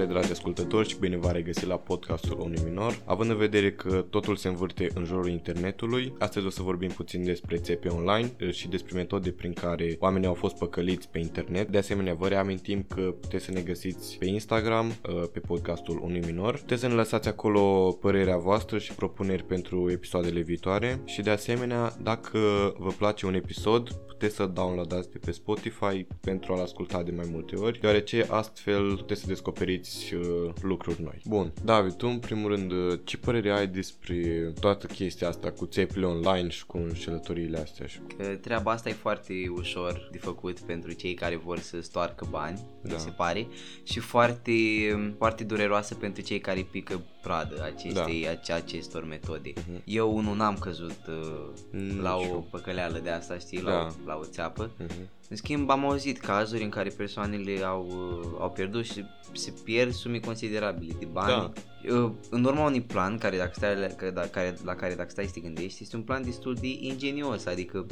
Salutare dragi ascultători și bine v-am regăsit la podcastul Unui Minor. Având în vedere că totul se învârte în jurul internetului, astăzi o să vorbim puțin despre țepe online eh, și despre metode prin care oamenii au fost păcăliți pe internet. De asemenea, vă reamintim că puteți să ne găsiți pe Instagram, eh, pe podcastul Unui Minor. Puteți să ne lăsați acolo părerea voastră și propuneri pentru episoadele viitoare și de asemenea, dacă vă place un episod, puteți să downloadați de pe Spotify pentru a-l asculta de mai multe ori, deoarece astfel puteți să descoperiți uh, lucruri noi. Bun, David, tu în primul rând, uh, ce părere ai despre toată chestia asta cu țepile online și cu înșelătoriile astea? Și cu... Că treaba asta e foarte ușor de făcut pentru cei care vor să stoarcă bani, Da. mi se pare, și foarte, foarte dureroasă pentru cei care pică pradă acestei, da. acestor metode. Mhm. Eu unul n-am căzut uh, Nici la o eu. păcăleală de asta, știi, Da. la, o, la o țeapă. Mhm. În schimb, am auzit cazuri în care persoanele au, uh, au pierdut și se pierd sume considerabile de bani. Da. Uh, În urma unui plan care dacă stai, la, că- da- care, la care dacă stai să te gândești, este un plan destul de ingenios, adică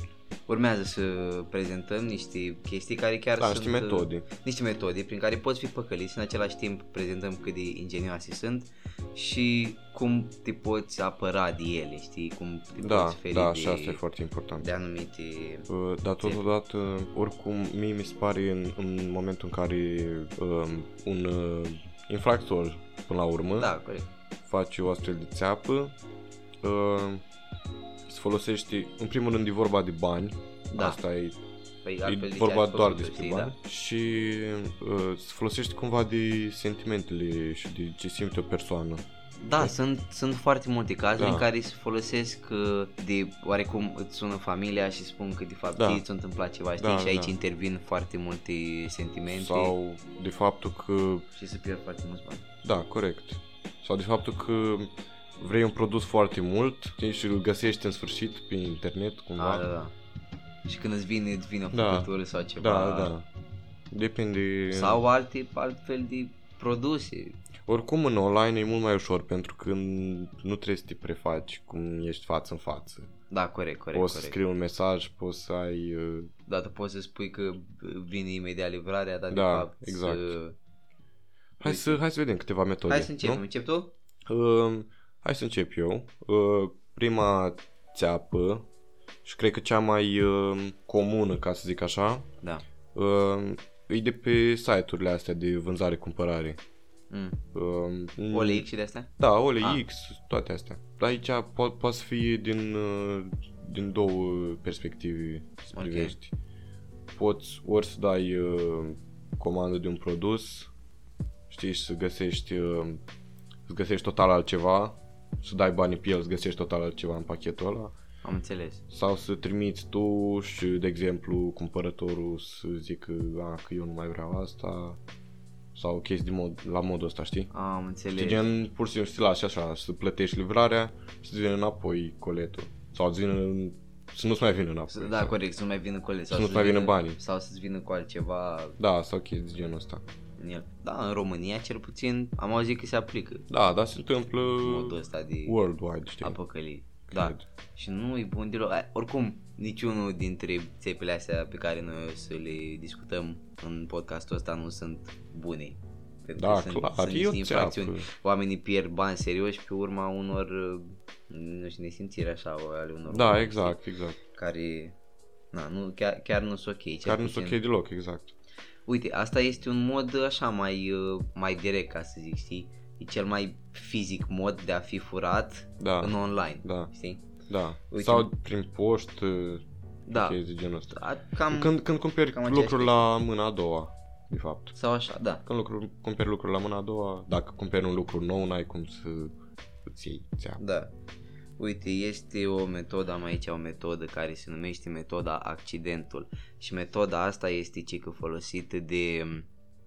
urmează să prezentăm niște chestii care chiar Da, sunt... niște metode. uh, Niște metode prin care poți fi păcălit și în același timp prezentăm cât de ingenioase sunt și cum te poți apăra de ele, știi, cum te Da, poți feri da, de, și asta e foarte important. de anumite... Uh, Dar totodată, oricum, mie mi se pare în, în momentul în care um, un uh, infractor, până la urmă, Da, corect. face o astfel de țeapă, uh, se folosește, în primul rând e vorba de bani, Da. asta e, Păi e altfel de ce vorba ai doar făcut-o, despre știi, bani și uh, se folosește cumva de sentimentele și de ce simte o persoană. Da, sunt, sunt foarte multe cazuri Da. în care se folosesc uh, de oarecum îți sună familia și spun că de fapt Da. da. ți-a întâmplat ceva, știi, Da, și aici da. intervin foarte multe sentimente Sau de faptul că și se pierd foarte mulți bani. Da, corect. Sau de faptul că vrei un produs foarte mult știi, și îl găsești în sfârșit pe internet cumva. Da, da, da. Și când îți vine, îți vine o Da. făcătură sau ceva. da, da. Depinde. Sau alte, altfel de produse. Oricum în online e mult mai ușor pentru că nu trebuie să te prefaci cum ești față în față. Da, corect, corect, poți să corect. scrii un mesaj, poți să ai... uh, Da, tu poți să spui că vine imediat livrarea, dar Da, de fapt exact. Să... Hai să, hai să vedem câteva metode. Hai să începem. nu? Încep tu? Uh, hai să încep eu. Uh, prima țeapă și cred că cea mai uh, comună, ca să zic așa, Da. uh, e de pe site-urile astea de vânzare-cumpărare. Mm. Uh, OLX și de astea? Da, OLX, Ah. toate astea. Dar aici po- poate să fie din, uh, din două perspective să Ok. privești. Poți ori să dai uh, comandă de un produs, știi, și să găsești, uh, să găsești total altceva, să dai banii pe el, să găsești total altceva în pachetul ăla. Am înțeles. Sau să trimiți tu și, de exemplu, cumpărătorul să zică a, că eu nu mai vreau asta sau chestii de mod, la modul ăsta, știi? Am înțeles. Știi, gen, pur și simplu să te lași așa, să plătești livrarea și să vină înapoi coletul. Sau să vină, să nu-ți mai vină înapoi. Să- Da, sau- corect, să nu mai vină colegi. Să nu-ți mai vină banii. Sau să-ți vină cu altceva Da, sau chestii de genul ăsta. În el. Da, în România cel puțin am auzit că se aplică Da, dar se întâmplă modul ăsta de worldwide, știi? apocalii. Da. Cred. Și nu e bun deloc. Ai, Oricum, niciunul dintre țepele astea pe care noi o să le discutăm în podcastul ăsta nu sunt bune. Pentru Da, că sunt, clar, sunt e niște o infracțiuni. țeapă. Oamenii pierd bani serioși pe urma unor, uh, nu știu, nesimțiri așa, ale unor Da, oameni, exact, exact. știi, Care, na, nu, chiar, chiar nu sunt ok. cel Chiar nu sunt puțin. ok deloc, exact. Uite, asta este un mod așa mai, uh, mai direct, ca să zic, știi? E cel mai fizic mod de a fi furat Da, în online, da, știi? da. Uite. Sau prin poștă, Da, chestii de genul ăsta. A- cam, Când, când cumperi cam aceeași lucruri la mâna a doua, de fapt. sau așa, da. Când lucruri, cumperi lucruri la mâna a doua, dacă cumperi un lucru nou, n-ai cum să îți iei țeapă. Da. Uite, este o metodă, am aici o metodă care se numește metoda accidentul. Și metoda asta este cică folosită de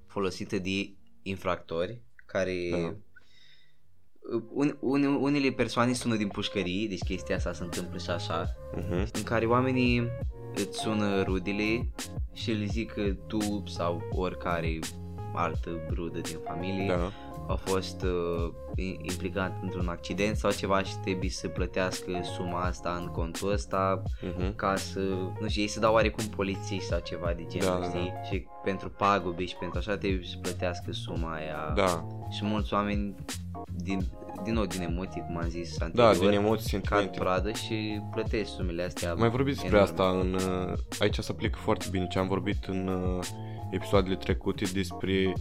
folosită de infractori care Da. un, un, unele persoane sună din pușcării, deci chestia asta se întâmplă și așa, Uh-huh. în care oamenii îți sună rudele și le zic că tu sau oricare altă rudă din familie Da. A fost uh, implicat într-un accident sau ceva și trebuie să plătească suma asta în contul ăsta Mhm. ca să, nu știu, ei să dau oarecum polițiști sau ceva de genul, Da, da, știi? Și pentru pagube și pentru așa trebuie să plătească suma aia. Da, Și mulți oameni, din, din nou din emoții, cum am zis da, anterior, din emoții, cad sentimente. pradă și plătesc sumele astea. Mai vorbit despre enorme. asta în... uh, Aici se aplică foarte bine ce am vorbit în uh, episoadele trecute despre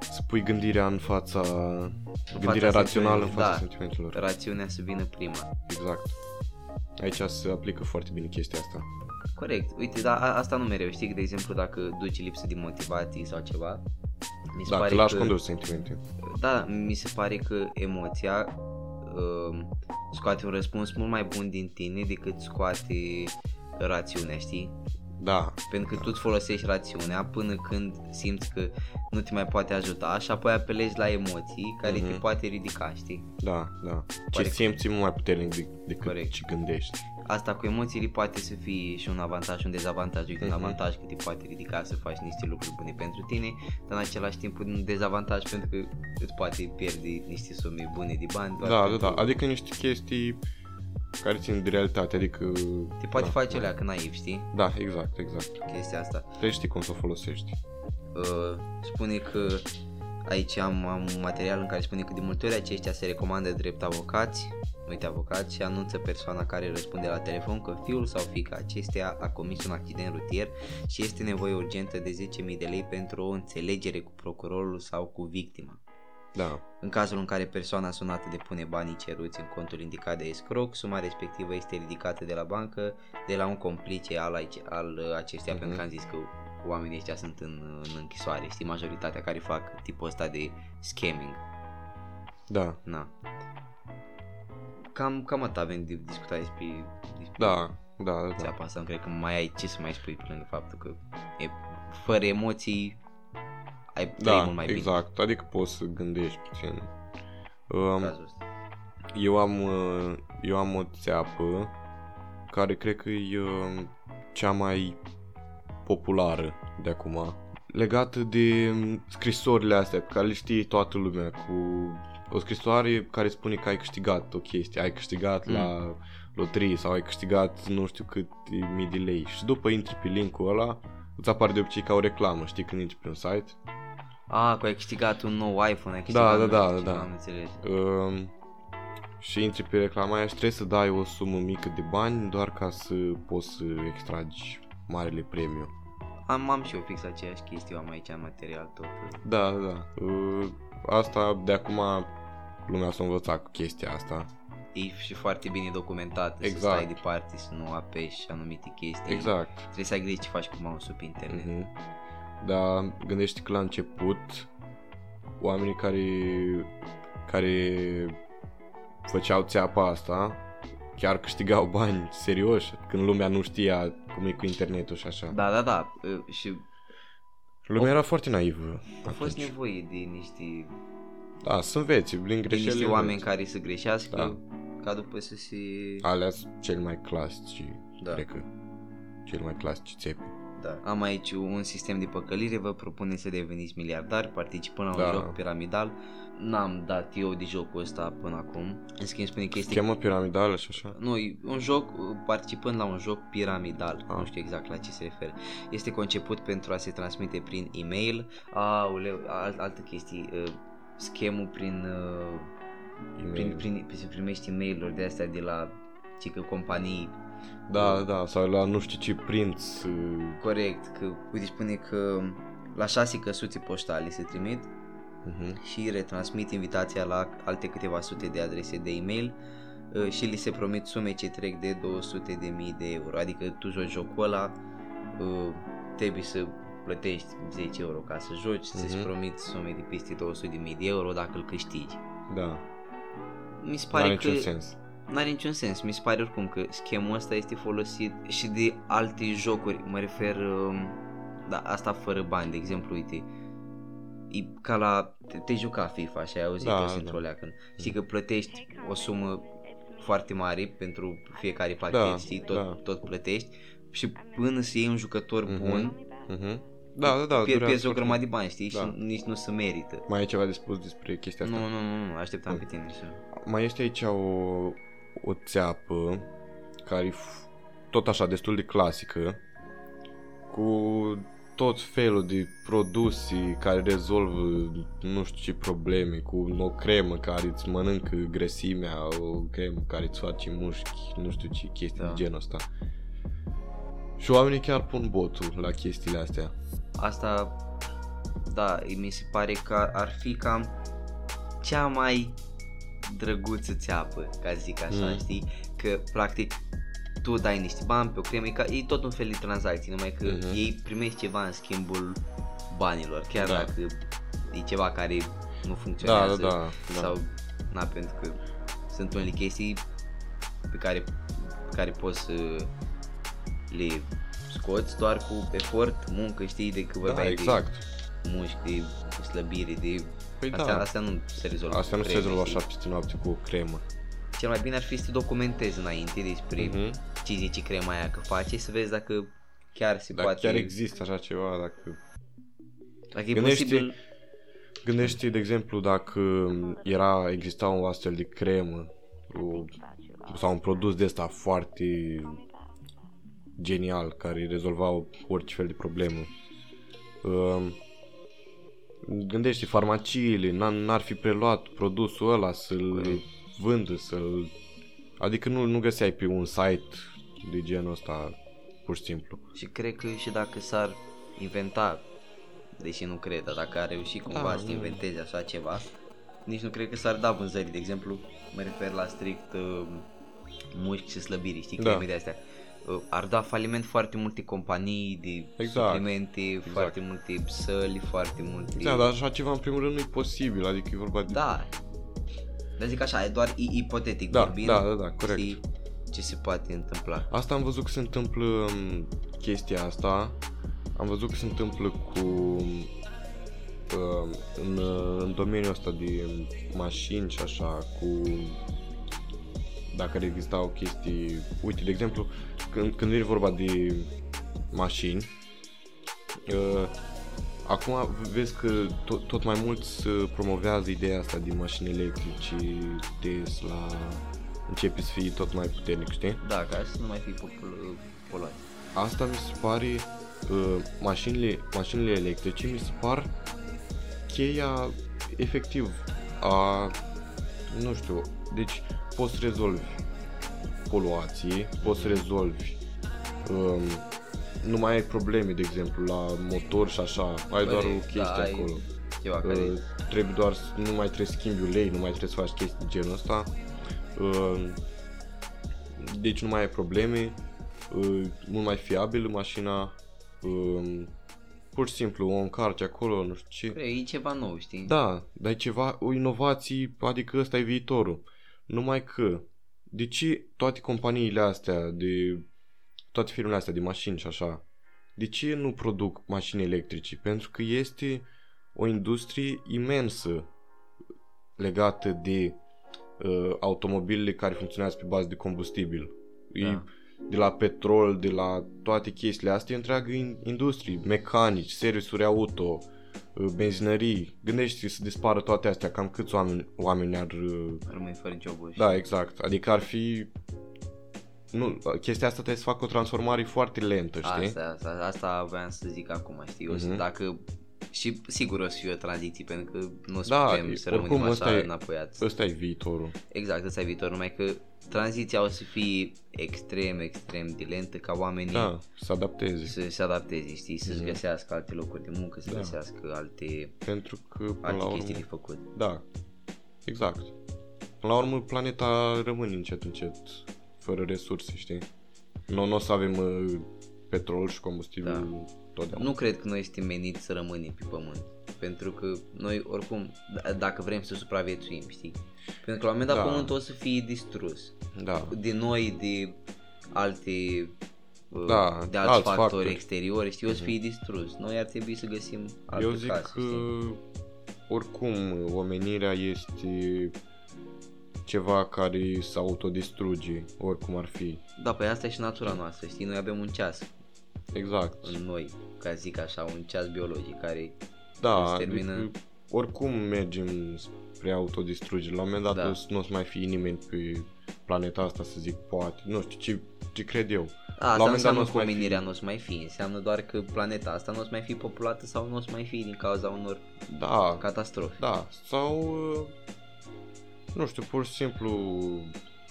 să pui gândirea în fața... gândirea rațională în fața da. sentimentelor. Rațiunea să vină prima. Exact. Aici se aplică foarte bine chestia asta. Corect. Uite, dar a- asta nu mereu. Știi că, de exemplu, dacă duci lipsă de motivație sau ceva, mi se Da, pare te lași că... condus sentimente. Da, mi se pare că emoția uh, scoate un răspuns mult mai bun din tine decât scoate rațiunea, știi? Da, Pentru că tu îți folosești rațiunea până când simți că nu te mai poate ajuta și apoi apelezi la emoții care te Mhm. poate ridica, știi? da, da. Ce Pare că- simți e mult mai puternic de- decât Corect. ce gândești. Asta cu emoțiile poate să fie și un avantaj și un dezavantaj. Uite, un Mhm. avantaj că te poate ridica să faci niște lucruri bune pentru tine, dar în același timp un dezavantaj pentru că îți poate pierde niște sume bune de bani. doar Da, da, pentru- da. Adică niște chestii care țin de realitate, adică... Te poate da, face da. leacă naiv, știi? Da, exact, exact. Chestia asta. Trebuie să știi cum să o folosești. Uh, spune că aici am, am un material în care spune că de multe ori aceștia se recomandă drept avocați, uite avocați, și anunță persoana care răspunde la telefon că fiul sau fica acesteia a comis un accident rutier și este nevoie urgentă de 10.000 de lei pentru o înțelegere cu procurorul sau cu victima. Da, În cazul în care persoana sunată depune banii ceruți în contul indicat de escroc, suma respectivă este ridicată de la bancă de la un complice al, aici- al uh, acesteia, Mhm. pentru că am zis că oamenii ăștia sunt în, în închisoare, știi, majoritatea care fac tipul ăsta de scamming. da, Na. Cam, cam atât avem de discutat despre, despre da, da, da. țeapa asta, nu cred că mai ai ce să mai spui pe lângă faptul că e, fără emoții ai trăi Da, mult mai exact. Adică poți să gândești puțin. bine Um, în cazul ăsta. eu am uh, eu am o țeapă care cred că e uh, cea mai populară de acum legată de um, scrisorile astea pe care le știe toată lumea cu o scrisoare care spune că ai câștigat o chestie, ai câștigat Mm. la loterie sau ai câștigat nu știu cât mii de lei și după intri pe linkul ăla îți apare de obicei ca o reclamă, știi, când intri pe un site Ah, că ai câștigat un nou iPhone, ai câștigat da, nu da, știu da, ce, da. Am înțeles. Um, și intri pe reclama aia și trebuie să dai o sumă mică de bani doar ca să poți să extragi marele premiu. Am, am și eu fix aceeași chestie, am aici în material tot. Da, da, da. Uh, asta de acum lumea s-a învățat cu chestia asta. E și foarte bine documentat, să Exact. stai departe, să nu apeși anumite chestii. Exact. Trebuie să ai grijă ce faci cu mouse pe internet. Mhm. Dar gândește că la început oamenii care care făceau țeapa asta chiar câștigau bani serioși când lumea nu știa cum e cu internetul și așa. Da, da, da. uh, Și Lumea era foarte naivă. a fost atunci. nevoie de niște, Da, să înveți, din de greșelile niște înveți. oameni care să greșească Da. ca după să se... Alea sunt cel mai clasici, Da. cred că. Cel mai clasici țepi. Da. Am aici un sistem de păcălire, vă propune să deveniți miliardari, participând la un Da. joc piramidal. N-am dat eu de jocul ăsta până acum. În schimb spune că este Chemă piramidală și așa? Nu, e un joc, uh, participând la un joc piramidal, Ah. nu știu exact la ce se referă. Este conceput pentru a se transmite prin e-mail, auleu, alt, altă chestie, uh, schemul prin, uh, prin, E-mail. prin, se primești e mail de astea de la cică companii Da, da, sau la nu știu ce prinț. uh, corect, că uite spune că la șase căsuțe poștale se trimit mhm. și retransmit invitația la alte câteva sute de adrese de e-mail uh, și li se promit sume ce trec de 200 de mii de euro. Adică tu joci jocul ăla, uh, trebuie să plătești 10 euro ca să joci, să-ți Mhm. promit sume de peste 200 de mii de euro dacă îl câștigi. Da, Mi se nu are pare că niciun sens. N-are niciun sens. Mi se pare oricum că schemul ăsta este folosit și de alte jocuri. Mă refer, um, da, asta fără bani, de exemplu, uite, e ca la, te, te juca FIFA și ai auzit Da, da, eu da. da. leacă. Știi că plătești o sumă foarte mare pentru fiecare pachet, Da, știi, tot, da. tot plătești și până să iei un jucător Mhm. bun, Mhm. Da, da, da. pier- durează pierzi o foarte grămadă de bani, știi? Da. Și nici nu se merită. Mai ai ceva de spus despre chestia asta? Nu, nu, nu, nu, așteptam pe tine să... Mai este aici o, o țeapă care e f- tot așa destul de clasică cu tot felul de produse care rezolvă nu știu ce probleme, cu o cremă care îți mănâncă grăsimea, o cremă care îți face mușchi, nu știu ce chestii Da. de genul ăsta. Și oamenii chiar pun botul la chestiile astea. Asta, da, mi se pare că ar fi cam cea mai drăguță țeapă, ca să zic așa, Mm. știi? Că, practic, tu dai niște bani pe o cremă, e, ca, e tot un fel de tranzacție, numai că Mhm. ei primești ceva în schimbul banilor, chiar Da. dacă e ceva care nu Da, funcționează da, da. da. sau, na, pentru că sunt unele chestii pe care, pe care poți să le scoți doar cu efort, muncă, știi, de că da vorbeai exact. de mușchi, de slăbire, de... Păi astea, da. astea nu se rezolvă Astea nu cu se creme, rezolvă știi? așa peste noapte cu o cremă. Cel mai bine ar fi să te documentezi înainte despre Mhm. ce zice crema aia că face, să vezi dacă chiar se Dacă poate... chiar există așa ceva, dacă Dacă e Gândește- posibil... Gândește, de exemplu, dacă era, exista o astfel de cremă o, sau un produs de ăsta foarte genial care rezolva orice fel de problemă. Um, Gândește, farmaciile n- n-ar fi preluat produsul ăla să-l vândă, să-l... Adică nu, nu găseai pe un site de genul ăsta, pur și simplu. Și cred că și dacă s-ar inventa, deși nu cred, dar dacă ar reuși cumva Da, să nu. inventeze așa ceva, nici nu cred că s-ar da vânzări. De exemplu, mă refer la strict uh, mușchi și slăbiri, știi, Da. creme de astea. Uh, ar da faliment foarte multe companii de Exact. suplimente, foarte multe săli, foarte multe... Da, dar așa ceva în primul rând nu e posibil, adică e vorba de... Da. Dar zic așa, e doar i- ipotetic Da, vorbind. da, da, da, corect. știi ce se poate întâmpla. Asta am văzut că se întâmplă um, chestia asta. Am văzut că se întâmplă cu um, în, uh, în domeniul ăsta de mașini și așa, cu dacă ar exista o chestie, uite, de exemplu, când, când vine vorba de mașini, uh, acum vezi că tot, tot mai mulți uh, promovează ideea asta de mașini electrice, Tesla, începe să fie tot mai puternic, știi? Da, ca să nu mai fii popul- poluat. Asta mi se pare, uh, mașinile, mașinile electrice mi se par cheia efectiv a, nu știu, deci poți să rezolvi poluație, poți să rezolvi um, nu mai ai probleme, de exemplu, la motor și așa, ai doar o Corect, chestie da, ai acolo. Ceva care... Uh, trebuie doar să nu mai trebuie să schimbi ulei, nu mai trebuie să faci chestii de genul ăsta. Uh, deci nu mai ai probleme, uh, mult mai fiabil mașina. Uh, pur și simplu o încarci acolo, nu știu ce. E ceva nou, știi? Da, dar e ceva, o inovație, adică ăsta e viitorul. Numai că, de ce toate companiile astea de, toate firmele astea de mașini și așa, de ce nu produc mașini electrice? Pentru că este o industrie imensă legată de uh, automobilele care funcționează pe bază de combustibil. Da. E, de la petrol, de la toate chestiile astea, e întreagă in- industrie, mecanici, servisuri auto, uh, benzinării. Gândește să dispară toate astea, cam câți oameni, oameni ar... uh, Rămâi fără joburi. Da, exact. Adică ar fi... Nu, chestia asta trebuie să facă o transformare foarte lentă, știi? Asta, asta, asta voiam să zic acum, știi? O să, Mhm. dacă și sigur o să fie o tranziție, pentru că nu o să Da, putem să rămânem oricum, așa ăsta e- înapoiați. Ăsta e viitorul. Exact, ăsta e viitor, numai că tranziția o să fie extrem, extrem de lentă ca oamenii Da, să adapteze. să se adapteze, știi, să-și Mhm. găsească alte locuri de muncă, să Da. găsească alte, Pentru că, până alte la urmă... chestii de făcut. Da, exact. Până la urmă, planeta rămâne încet, încet, fără resurse, știi? Nu, nu o să avem uh, petrol și combustibil Da. Totdeauna. Nu cred că noi suntem meniți să rămânem pe pământ. Pentru că noi oricum, d- dacă vrem să supraviețuim, știi? Pentru că la un moment dat Da. pământul o să fie distrus. Da, De noi, de alte uh, Da, de alți alți factori, factori. exteriori, știi, o să fie distrus. Noi ar trebui să găsim altă eu zic casă, că știi? oricum omenirea este ceva care se autodistruge, oricum ar fi. Da, păi asta e și natura noastră, știi? Noi avem un ceas Exact. în noi, ca zic așa, un ceas biologic care Da, se termină- adică, oricum mergem spre autodistrugere. La un moment dat Da. da. nu o să mai fie nimeni pe planeta asta să zic poate. Nu știu ce, ce cred eu. A, asta moment dat înseamnă n-o că să mai omenirea nu o să mai fi, înseamnă doar că planeta asta nu o să mai fi populată sau nu o să mai fi din cauza unor Da, catastrofe. da. Sau, uh, nu știu, pur și simplu,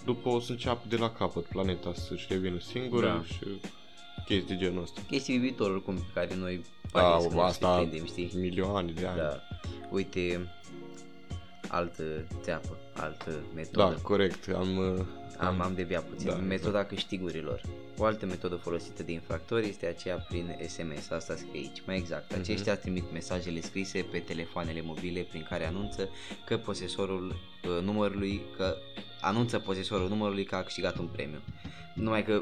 după o să înceapă de la capăt planeta să-și revină singură Da. și chestii de genul ăsta. Chestii viitor oricum pe care noi Da, pare să nu asta se prindem, știi? milioane de ani. Da. Uite, altă țeapă, altă Da, metodă. corect. Am, uh, Am, am deviat puțin. Da, Metoda câștigurilor. O altă metodă folosită de infractori este aceea prin SMS. Asta scrie aici. Mai exact, Mhm. aceștia trimit mesajele scrise pe telefoanele mobile prin care anunță că posesorul uh, numărului că anunță posesorul numărului că a câștigat un premiu. Numai că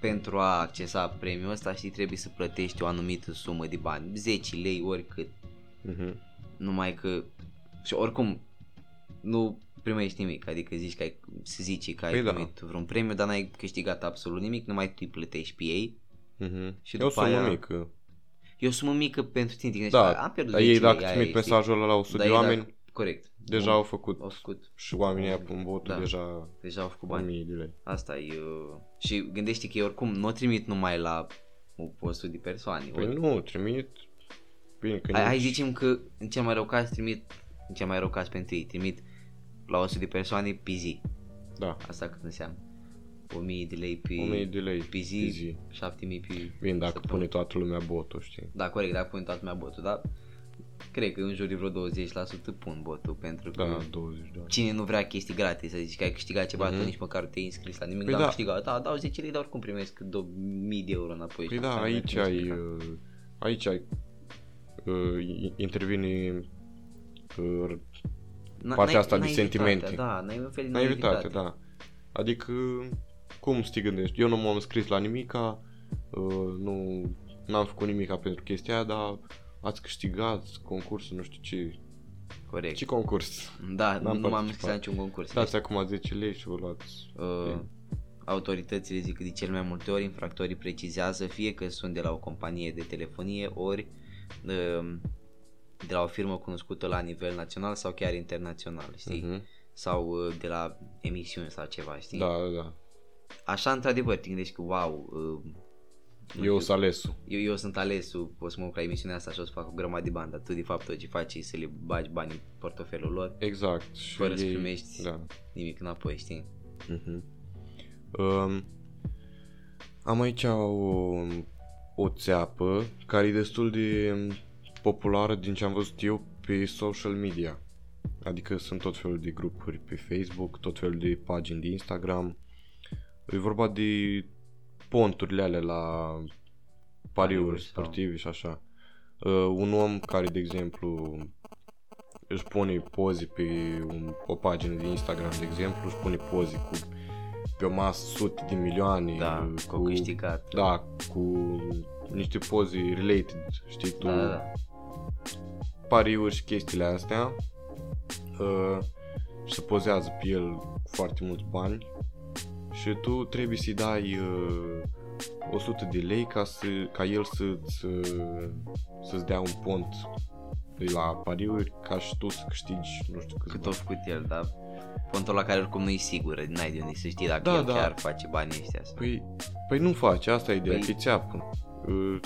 pentru a accesa premiul ăsta știi trebuie să plătești o anumită sumă de bani, 10 lei oricât. mhm. Numai că și oricum nu primești nimic, adică zici că ai, să zici că ai Păi da. primit vreun premiu, dar n-ai câștigat absolut nimic, numai tu îi plătești pe ei. Mhm. Și E o după sumă aia- mică. E o sumă mică pentru tine, te gândești, Da, am pierdut dar 10 ei dacă lei, trimit aia e, știi? mesajul ăla la 100 Dar de ei oameni, dacă- corect. deja Bun. au făcut au făcut, și oamenii aia pun votul Da. deja deja au făcut bani. 1000 de lei. Asta e... uh, Și gândește că ei oricum nu o trimit numai la o 100 de persoane. Păi ori- nu, trimit Bine, că Hai, hai nici- zicem că în cel mai rău caz trimit, în cel mai rău caz pentru ei, trimit la 100 de persoane pe zi. Da, Asta cât înseamnă? 1000 de lei pe, 1000 de lei pe zi, pe zi. 7000 pe Bine, dacă săptămână. pune toată lumea botul, știi? Da, corect, dacă pune toată lumea botul, dar cred că în jur de vreo 20% pun botul pentru că Da, 20 de ani. cine nu vrea chestii gratis, să zici că ai câștigat ceva, Mhm. tu nici măcar nu te-ai înscris la nimic, Păi dar da. am câștigat, da, dau 10 lei, dar oricum primesc 2000 de euro înapoi. Păi și da, asta nu aici mai ai, explica. uh, aici ai, uh, intervine uh, Na- partea n-ai- asta de naivitatea, sentimente. Da, n-ai un fel de naivitate, da. Adică, cum să te gândești? Eu nu m-am înscris la nimica, uh, nu n-am făcut nimica pentru chestia aia, dar ați câștigat concursul, nu știu ce. Corect. Ce concurs? Da, N-am nu m-am participat. înscris la niciun concurs. Dați acum 10 lei și vă luați. Uh, autoritățile zic că de cel mai multe ori infractorii precizează fie că sunt de la o companie de telefonie ori uh, de la o firmă cunoscută la nivel național sau chiar internațional, știi? Mhm. Sau uh, de la emisiuni sau ceva, știi? Da, da, da. Așa într-adevăr te gândești că wow, uh, nu Eu știu, sunt alesul. eu, eu sunt alesul, o să mă duc la emisiunea asta și o să fac o grămadă de bani, dar tu de fapt tot ce faci e să le bagi bani în portofelul lor, Exact. Și Fără să ei- primești. Da. nimic înapoi, știi? Mhm. Um, am aici o, o țeapă care e destul de populară din ce am văzut eu pe social media. Adică sunt tot felul de grupuri pe Facebook, tot felul de pagini de Instagram. E vorba de ponturile alea la Pariuri pariuri sau- sportive și așa. Uh, un om care, de exemplu, își pune poze pe un, o pagină de Instagram, de exemplu, își pune poze cu pe o masă sute de milioane Da, cu, cu câștigat. da, cu niște poze related, știi tu, da, da, da. pariuri și chestiile astea uh, și se pozează pe el cu foarte mulți bani și tu trebuie să-i dai uh, 100 de lei ca, să, ca el să, să, să-ți dea un pont de la pariuri ca și tu să câștigi nu știu câți Cât a bani. făcut el, dar pontul la care oricum nu e sigur, n-ai de unde să știi dacă Da, el da. chiar face banii ăștia. sau- Păi, păi nu face, asta e ideea, Păi- că e țeapă. Uh,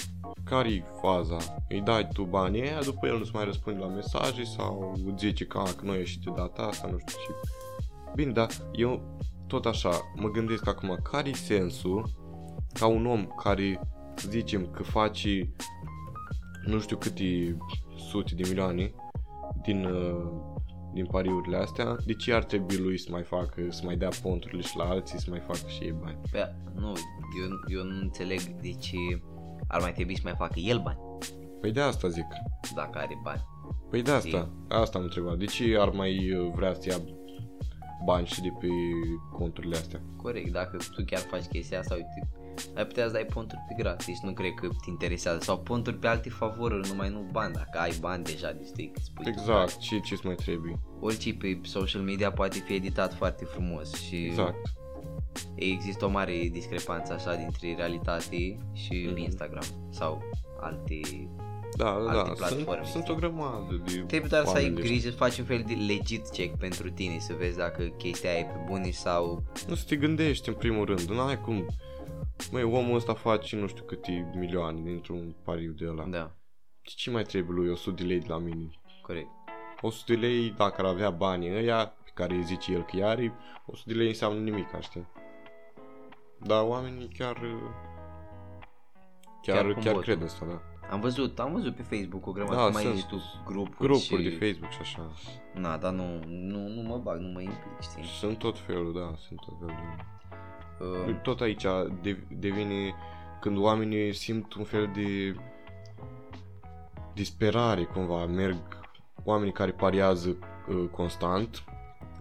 care-i faza? Îi dai tu banii aia, după el nu-ți mai răspunde la mesaje sau îți zice că, "A, că nu a ieșit de data asta, nu știu ce. Bine, dar eu tot așa mă gândesc acum, care-i sensul ca un om care, să zicem, că face nu știu câte sute de milioane din, uh, din pariurile astea, de ce ar trebui lui să mai facă, să mai dea ponturile și la alții să mai facă și ei bani? Păi, nu, eu, eu nu înțeleg de ce ar mai trebui să mai facă el bani, Păi de asta zic. dacă are bani. Păi de asta, asta am întrebat. De ce ar mai uh, vrea să ia bani și de pe conturile astea? Corect, dacă tu chiar faci chestia asta, uite, ai putea să dai ponturi pe gratis, nu cred că te interesează. Sau ponturi pe alte favoruri, numai nu bani, dacă ai bani deja destui că spui. Exact, ce ce mai trebuie? Orice pe social media poate fi editat foarte frumos și Exact. există o mare discrepanță așa dintre realitate și Mhm. Instagram sau alte Da, da, alte da. Sunt, platforme, sunt știi? o grămadă de Trebuie doar să ai oameni de grijă să faci un fel de legit check pentru tine Să vezi dacă chestia aia e pe bune sau Nu să te gândești în primul rând, nu ai cum Măi, omul ăsta face nu știu câte milioane dintr-un pariu de ăla. Da, Ce mai trebuie lui 100 de lei de la mine? corect 100 de lei, dacă ar avea banii ăia, pe care îi zice el că i are, 100 de lei înseamnă nimic, știi? Dar oamenii chiar... Chiar, Chiar chiar, cum chiar văd. cred asta, da. Am văzut, am văzut pe Facebook o grămadă, Da, cum mai sunt zici tu, grupuri, Grupuri și... de Facebook și așa. Na, dar nu, nu, nu mă bag, nu mă implic, știi? Sunt tot felul, da, sunt tot felul de... Uh, Tot aici de- devine când oamenii simt un fel de disperare cumva, merg oamenii care pariază uh, constant,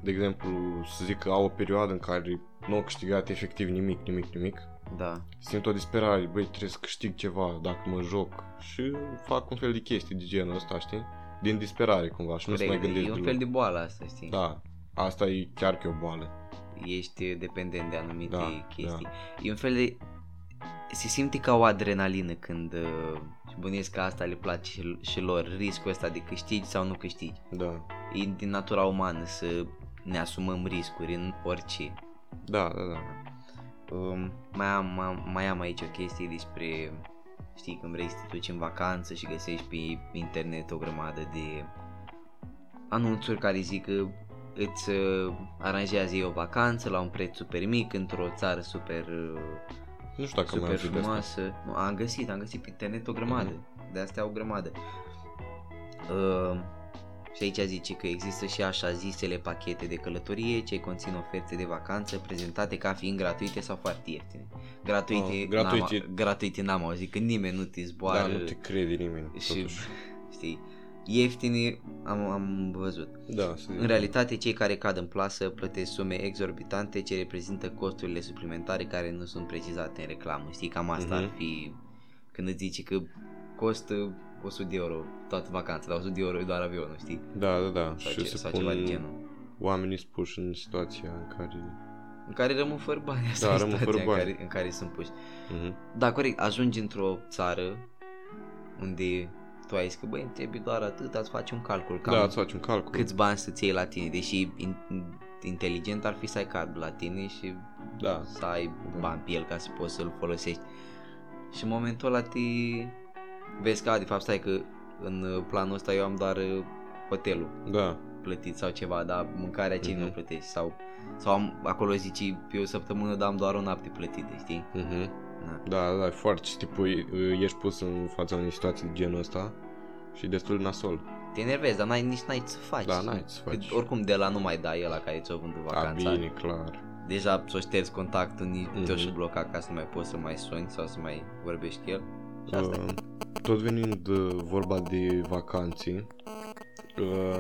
de exemplu, să zic că au o perioadă în care nu au câștigat efectiv nimic, nimic, nimic, da, simt o disperare, băi, trebuie să câștig ceva dacă mă joc și fac un fel de chestii de genul ăsta, știi? Din disperare cumva și nu se mai corect, gândesc e un deloc. fel de boală asta, știi? Da, asta e chiar că e o boală. Ești dependent de anumite Da, chestii. E un fel de... Se simte ca o adrenalină când... Uh, și bănuiesc că asta le place și, și lor, riscul ăsta de câștigi sau nu câștigi. Da, E din natura umană să ne asumăm riscuri în orice. da, da, da. Um, mai, am, mai, mai am aici o chestie despre, știi, când vrei să te duci în vacanță și găsești pe internet o grămadă de anunțuri care zic că îți uh, aranjează ei o vacanță la un preț super mic într-o țară super, uh, Nu știu dacă mai super am auzit de asta. frumoasă. Nu, am găsit, am găsit pe internet o grămadă. De astea o grămadă. Uh, și aici zice că există și așa zisele pachete de călătorie ce conțin oferte de vacanță prezentate ca fiind gratuite sau foarte ieftine. Gratuite, Oh, n-am, gratuite. gratuite n-am auzit, că nimeni nu te zboară Da, nu te crede nimeni, și, totuși. știi, ieftine am, am văzut. Da, să zic. În realitate, cei care cad în plasă plătesc sume exorbitante ce reprezintă costurile suplimentare care nu sunt precizate în reclamă. Știi, cam asta Mhm. ar fi când îți zici că costă 100 de euro toată vacanța, dar 100 de euro e doar avionul, știi? Da, da, da. Sau, și ce, se sau pun ceva de genul. oamenii spuși în situația în care... În care rămân fără bani, asta Da, e rămân situația fără în bani. care, în care sunt puși. Mhm. Da, corect, ajungi într-o țară unde tu ai zis că, băi, îmi trebuie doar atât, ați face un calcul. Cam Da, îți faci un calcul. câți bani să-ți iei la tine, deși in, inteligent ar fi să ai cardul la tine și Da. să ai Da. bani pe el ca să poți să-l folosești. Și în momentul ăla te vezi că, a, de fapt, stai că în uh, planul ăsta eu am doar uh, hotelul Da. plătit sau ceva, dar mâncarea ce Mhm. nu plătești sau, sau am, acolo zici pe o săptămână, dar am doar o noapte plătită, știi? Mhm. Na. Da, da, e foarte tipul, ești pus în fața unei situații de genul ăsta și destul de nasol. Te enervezi, dar n-ai, nici n-ai ce să faci. Da, n-ai ce să Că faci. oricum de la nu mai dai ăla care ți-o vândă A, vacanța. bine, clar. Deja ți-o ștergi contactul, nici mm-hmm. te-o Mhm. și bloca ca să nu mai poți să mai suni sau să mai vorbești cu el. Și asta e. Uh, tot venind uh, vorba de vacanțe, uh,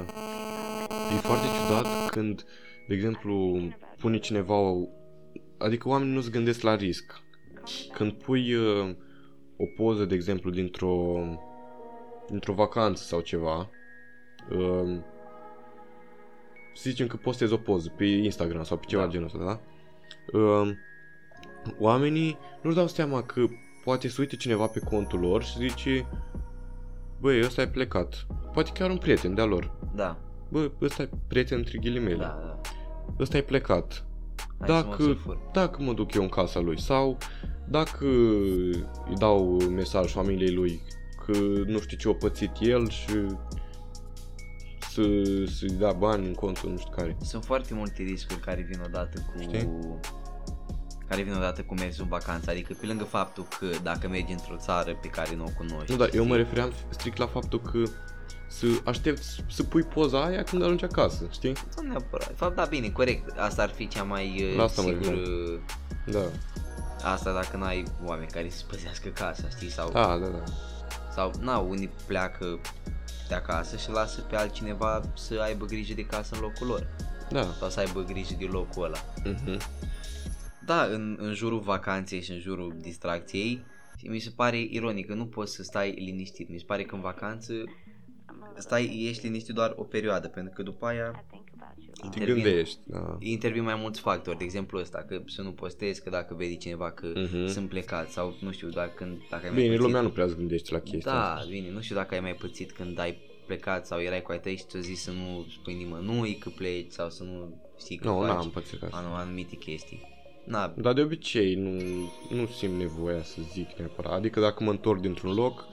e foarte ciudat când, de exemplu, pune cineva, o, adică oamenii nu se gândesc la risc. Când pui uh, o poză, de exemplu, dintr-o, dintr-o vacanță sau ceva, uh, să zicem că postezi o poză pe Instagram sau pe ceva Da. da. genul ăsta, da? Uh, oamenii nu-și dau seama că poate să uite cineva pe contul lor și zice Băi, ăsta e plecat. Poate chiar un prieten de-a lor. Da, Bă, ăsta e prieten între ghilimele. da, da. Ăsta e plecat. Hai să mă dacă, sulfur. dacă mă duc eu în casa lui sau dacă îi dau mesaj familiei lui că nu știu ce a pățit el și să, să-i dea bani în contul nu știu care. Sunt foarte multe riscuri care vin odată cu... Știi? Care vin odată cu mersul în vacanță, adică pe lângă faptul că dacă mergi într-o țară pe care nu o cunoști Nu, dar eu mă știi? refeream strict la faptul că să aștepți să pui poza aia când ajungi acasă, știi? Nu neapărat. De fapt, da, bine, corect. Asta ar fi cea mai uh, La asta mă sigur... refeream. uh, Da. Asta dacă n-ai oameni care să păzească casa, știi? Sau, Da, da, da. sau na, unii pleacă de acasă și lasă pe altcineva să aibă grijă de casă în locul lor. Da. Sau să aibă grijă de locul ăla. Mhm. Da, în, în jurul vacanței și în jurul distracției, și mi se pare ironic că nu poți să stai liniștit. Mi se pare că în vacanță stai, ești liniștit doar o perioadă, pentru că după aia Te intervin, gândești, da. intervin mai mulți factori, de exemplu ăsta, că să nu postezi, că dacă vede cineva că Mhm. sunt plecat sau nu știu, dacă, când, dacă ai mai Bine, pățit, lumea nu prea îți gândește la chestia Da, asta. bine, nu știu dacă ai mai pățit când ai plecat sau erai cu ai tăi și ți-o zis să nu spui nimănui că pleci sau să nu știi că Nu, faci n-am pățit asta. anu- anumite chestii. Na, Dar de obicei nu, nu simt nevoia să zic neapărat. Adică dacă mă întorc dintr-un loc,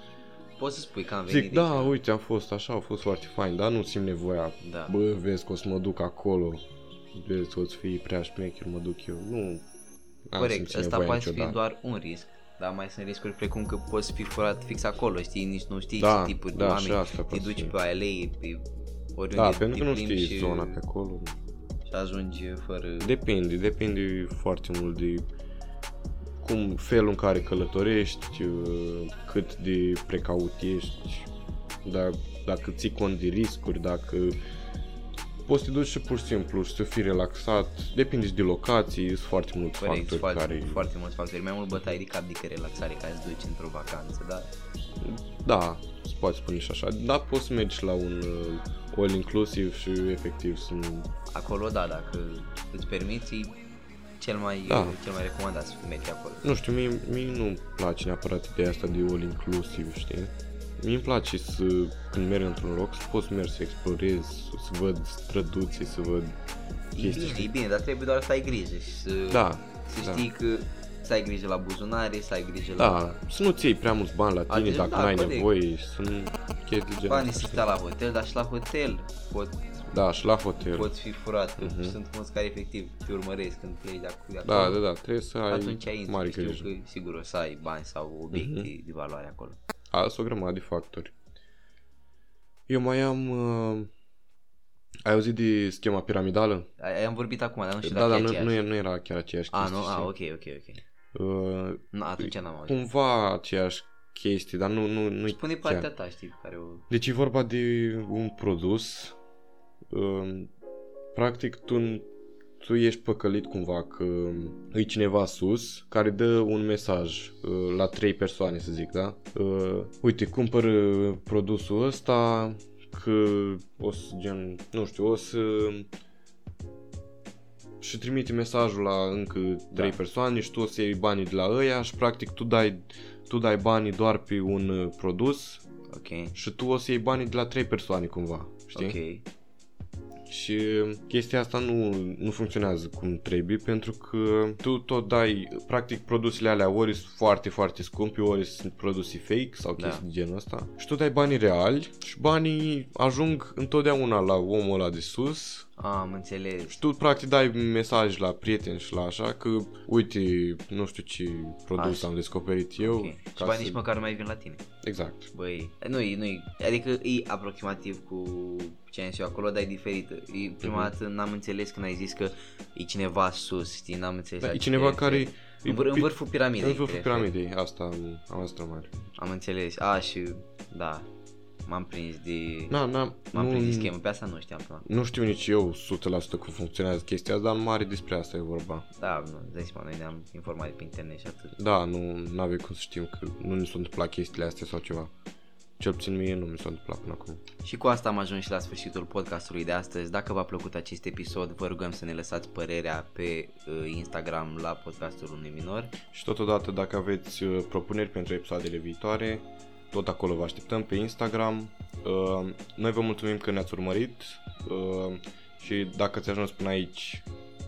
poți să spui că am venit zic, de da, aici. uite, am fost așa, a fost foarte fain, dar nu simt nevoia. Da. Bă, vezi că o să mă duc acolo, vezi, o să fii prea șmecher, mă duc eu. Nu, n-am Corect, simțit ăsta nevoia poate fi niciodată. doar un risc, dar mai sunt riscuri precum că poți fi furat fix acolo, știi, nici nu știi Da, ce tipuri da, de și oameni, asta te poate duci fi. pe alei, pe oriunde Da, te pentru că nu plimbi știi și, zona pe acolo. Și ajungi fără... Depinde, depinde foarte mult de cum felul în care călătorești, uh, cât de precaut ești, da, dacă ții cont de riscuri, dacă poți să te duci și pur și simplu și să fii relaxat, depinde și de locații, sunt foarte mulți Corect, factori foarte, care... foarte mulți factori, mai mult bătai de cap decât relaxare ca să duci într-o vacanță, da? Da, se poate spune și așa, dar poți să mergi la un uh, all inclusiv și efectiv să nu... Acolo, da, dacă îți permiți, e cel mai, Da. cel mai recomandat să mergi acolo. Nu știu, mie, mie nu-mi place neapărat ideea asta de all inclusiv, știi? Mie îmi place să, când merg într-un loc, să pot să merg să explorez, să văd străduții, să văd E chestii. bine, știi? e bine, dar trebuie doar să ai grijă și să, Da, să da. știi că să ai grijă la buzunare, să ai grijă la Da, să nu-ți iei prea mulți bani la tine Adică, dacă da, n-ai corect. nevoie și să nu chestii de genul banii ăsta, să știi? stea la hotel, dar și la hotel pot, Da, și la hotel. poți fi furat. Mhm. Sunt mulți care efectiv te urmăresc când pleci de acolo. De Da, acolo. da, da, trebuie să ai Atunci ai mare știu grijă. că sigur o să ai bani sau obiecte de valoare acolo. A, sunt o grămadă de factori. Eu mai am... Uh, ai auzit de schema piramidală? Ai, am vorbit acum, dar nu știu da, dacă dar e nu, aceeași. nu, e- nu era chiar aceeași A, chestie. nu? A, știi? ok, ok, ok. Uh, Nu, atunci n-am auzit. cumva aceeași chestie, dar nu, nu, nu Spune chiar. partea ta, știi, pe care o... Deci e vorba de un produs. Um, practic tu, tu ești păcălit cumva că e cineva sus care dă un mesaj uh, la trei persoane, să zic, da? Uh, uite, cumpăr uh, produsul ăsta că o să, gen, nu știu, o să și trimite mesajul la încă trei Da. persoane și tu o să iei banii de la ăia și practic tu dai, tu dai banii doar pe un uh, produs Ok, și tu o să iei banii de la trei persoane cumva, știi? ok. Și chestia asta nu, nu funcționează cum trebuie pentru că tu tot dai, practic produsele alea ori sunt foarte, foarte scumpe, ori sunt produse fake sau Da. chestii de genul ăsta și tu dai banii reali și banii ajung întotdeauna la omul ăla de sus A, am înțeles. și tu practic dai mesaj la prieteni și la așa că uite, nu știu ce produs Așa. am descoperit eu. Ok. Și banii nici măcar nu mai vin la tine. Exact. Băi, nu e, nu e, adică e aproximativ cu ce am zis eu acolo, dar e diferită. E, prima Mhm. dată n-am înțeles când ai zis că e cineva sus, știi, n-am înțeles. Da, la e ce cineva te care... referi. În, vâr, în vârful piramidei. În te vârful referi. piramidei, asta am, am asta mare. Am înțeles. A, și da, m-am prins de... Na, na, M-am nu, prins de schemă, pe asta nu știam până acum. nu știu nici eu 100% cum funcționează chestia asta, dar în mare despre asta e vorba. Da, nu, dai seama, noi ne-am informat de pe internet și atât. Da, nu avem cum să știm că nu ni s-au întâmplat chestiile astea sau ceva. Cel puțin mie nu mi s-a întâmplat până acum. Și cu asta am ajuns și la sfârșitul podcastului de astăzi. Dacă v-a plăcut acest episod, vă rugăm să ne lăsați părerea pe uh, Instagram la podcastul unui minor. Și totodată dacă aveți uh, propuneri pentru episoadele viitoare, tot acolo vă așteptăm pe Instagram. Uh, Noi vă mulțumim că ne-ați urmărit uh, și dacă ți-a ajuns până aici,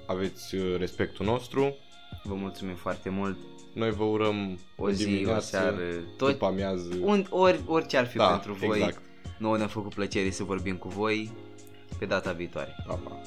aveți uh, respectul nostru. Vă mulțumim foarte mult. Noi vă urăm O zi, o dimineață, seară, tot, după amiază. un, ori, orice ar fi da, pentru voi. Exact. Nouă ne-a făcut plăcere să vorbim cu voi pe data viitoare. Pa, pa.